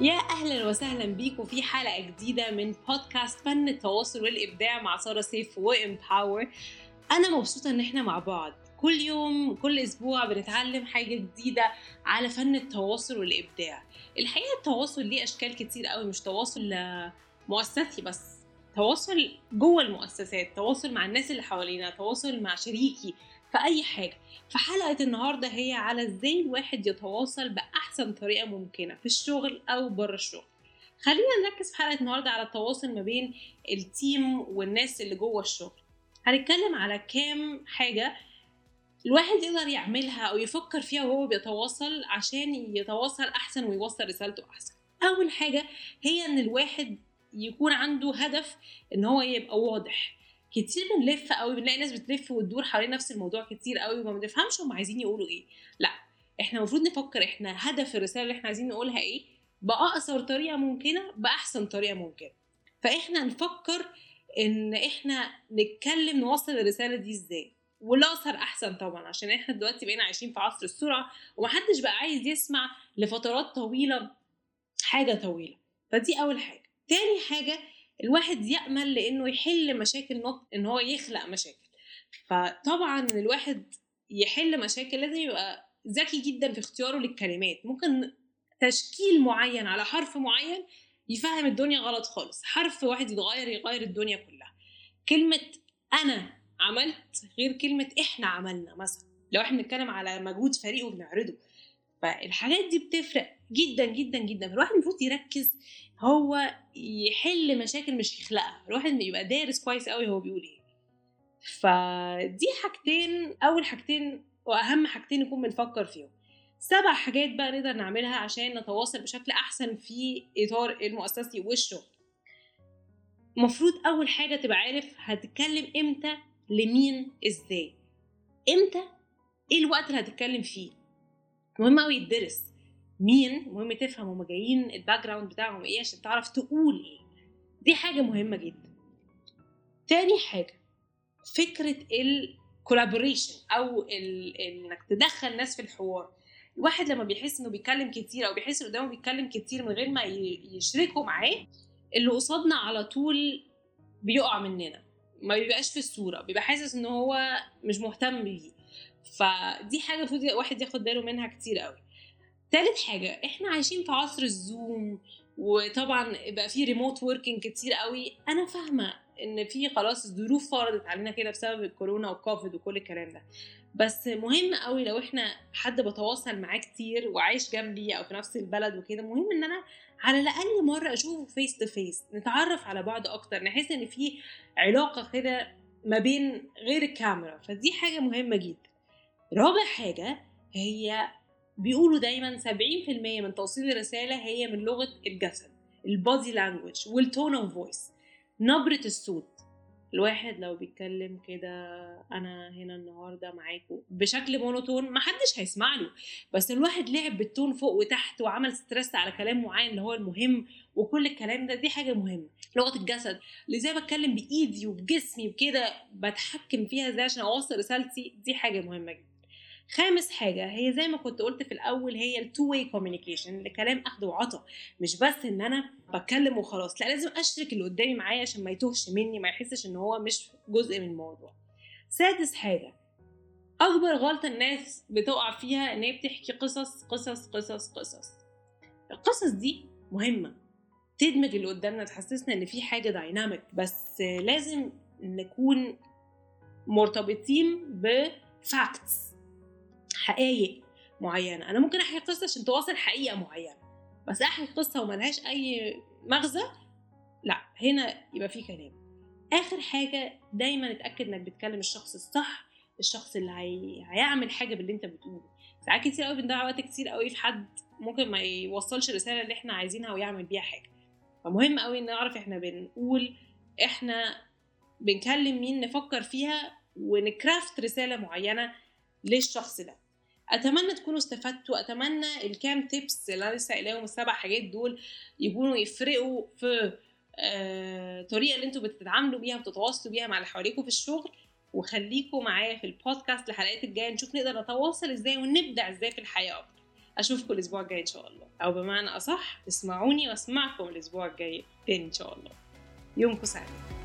يا أهلا وسهلا بيكم في حلقة جديدة من بودكاست فن التواصل والإبداع مع سارة سيف وامباور أنا مبسوطة إن إحنا مع بعض. كل يوم كل أسبوع بنتعلم حاجة جديدة على فن التواصل والإبداع. الحقيقة التواصل ليه أشكال كتير قوي مش تواصل مؤسسي بس تواصل جوه المؤسسات تواصل مع الناس اللي حوالينا تواصل مع شريكي في أي حاجة. فحلقه النهارده هي على إزاي الواحد يتواصل بأحسن طريقة ممكنة في الشغل أو بره الشغل. خلينا نركز في حلقة النهارده على التواصل ما بين التيم والناس اللي جوه الشغل. هنتكلم على كام حاجة الواحد يقدر يعملها أو يفكر فيها وهو بيتواصل عشان يتواصل أحسن ويوصل رسالته أحسن. أول حاجة هي إن الواحد يكون عنده هدف إن هو يبقى واضح. كتير بنلف قوي بنلاقي ناس بتلف وتدور حوالين نفس الموضوع كتير قوي وما بنفهمش هم عايزين يقولوا إيه. لأ إحنا المفروض نفكر إحنا هدف الرسالة اللي إحنا عايزين نقولها إيه بأقصر طريقة ممكنة بأحسن طريقة ممكنة. فإحنا نفكر إن إحنا نتكلم نوصل الرسالة دي إزاي. والأقصر أحسن طبعا عشان إحنا دلوقتي بقينا عايشين في عصر السرعة ومحدش بقى عايز يسمع لفترات طويلة حاجة طويلة. فدي أول حاجة. تاني حاجة الواحد يأمل لإنه يحل مشاكل نط إن هو يخلق مشاكل. فطبعا الواحد يحل مشاكل لازم يبقى ذكي جدا في اختياره للكلمات. ممكن تشكيل معين على حرف معين يفهم الدنيا غلط خالص. حرف واحد يتغير يغير الدنيا كلها. كلمة أنا عملت غير كلمة إحنا عملنا مثلا. لو إحنا بنتكلم على مجهود فريق وبنعرضه فالحاجات دي بتفرق. جدا جدا جدا. فالواحد المفروض يركز هو يحل مشاكل مش يخلقها. الواحد يبقى دارس كويس قوي هو بيقول إيه. فدي حاجتين أول حاجتين وأهم حاجتين نكون بنفكر فيهم. سبع حاجات بقى نقدر نعملها عشان نتواصل بشكل أحسن في إطار المؤسسي والشغل المفروض أول حاجة تبقى عارف هتتكلم إمتى لمين إزاي. إمتى؟ إيه الوقت اللي هتتكلم فيه؟ مهم قوي يدرس مين مهم تفهم هما جايين ال background بتاعهم إيه عشان تعرف تقول إيه. دي حاجة مهمة جدا. تاني حاجة فكرة الكولابوريشن أو. إنك تدخل ناس في الحوار. الواحد لما بيحس إنه بيتكلم كتير أو بيحس اللي قدامه بيتكلم كتير من غير ما يشركوا معاه اللي قصادنا على طول بيقع مننا. ما بيبقاش في الصورة بيبقى حاسس ان هو مش مهتم بيه. فدي حاجة المفروض الواحد ياخد باله منها كتير قوي تالت حاجة إحنا عايشين في عصر الزوم وطبعا بقى في remote working كتير قوي. أنا فاهمة إن في خلاص الظروف فرضت علينا كده بسبب الكورونا والكوفيد وكل الكلام ده. بس مهم قوي لو إحنا حد بتواصل معاه كتير وعايش جنبي أو في نفس البلد وكده مهم إن أنا على الأقل مرة أشوفه face to face نتعرف على بعض أكتر نحس إن في علاقة كده ما بين غير الكاميرا. فدي حاجة مهمة جدا. رابع حاجة هي بيقولوا دايما 70% من توصيل الرسالة هي من لغة الجسد ال body language وال tone of voice نبرة الصوت. الواحد لو بيتكلم كده أنا هنا النهارده معاكم بشكل monotone محدش هيسمع له. بس الواحد لعب بال tone فوق وتحت وعمل stress على كلام معين اللي هو المهم وكل الكلام ده دي حاجة مهمة. لغة الجسد اللي زي بتكلم بإيدي وبجسمي وكده بتحكم فيها إزاي عشان أوصل رسالتي دي حاجة مهمة جدا. خامس حاجة هي زي ما كنت قلت في الأول هي ال two way communication اللي كلام أخذ وعطا مش بس إن أنا بتكلم وخلاص لأ لازم أشرك اللي قدامي معايا عشان ما يتوهش مني ما يحسش إن هو مش جزء من الموضوع. سادس حاجة أكبر غلطة الناس بتقع فيها إن هي بتحكي قصص قصص قصص قصص. القصص دي مهمة تدمج اللي قدامنا تحسسنا إن في حاجة dynamic بس لازم نكون مرتبطين بفاكتس حقائق معينة. أنا ممكن أحكي قصة عشان توصل حقيقة معينة بس أحكي قصة وملهاش أي مغزى لأ هنا يبقى في كلام. آخر حاجة دايما اتأكد إنك بتكلم الشخص الصح الشخص اللي هي... هيعمل حاجة باللي أنت بتقوله. ساعات كتير قوي بنضيع وقت كتير قوي في حد ممكن ما يوصلش الرسالة اللي إحنا عايزينها ويعمل بيها حاجة. فمهم قوي نعرف إحنا بنقول إحنا بنكلم مين نفكر فيها ونكرافت رسالة معينة للشخص ده. أتمنى تكونوا استفدتوا. أتمنى الكام تيبس اللي أنا لسه قايلاهم السبع حاجات دول يكونوا يفرقوا في آه، الطريقة اللي أنتوا بتتعاملوا بيها وتتواصلوا بيها مع اللي حواليكوا في الشغل. وخليكم معايا في البودكاست الحلقات الجاية. نشوف نقدر نتواصل إزاي ونبدع إزاي في الحياة أكتر. أشوفكم الأسبوع الجاي إن شاء الله. أو بمعنى أصح اسمعوني وأسمعكم الأسبوع الجاي تاني إن شاء الله. يومكم سعيد.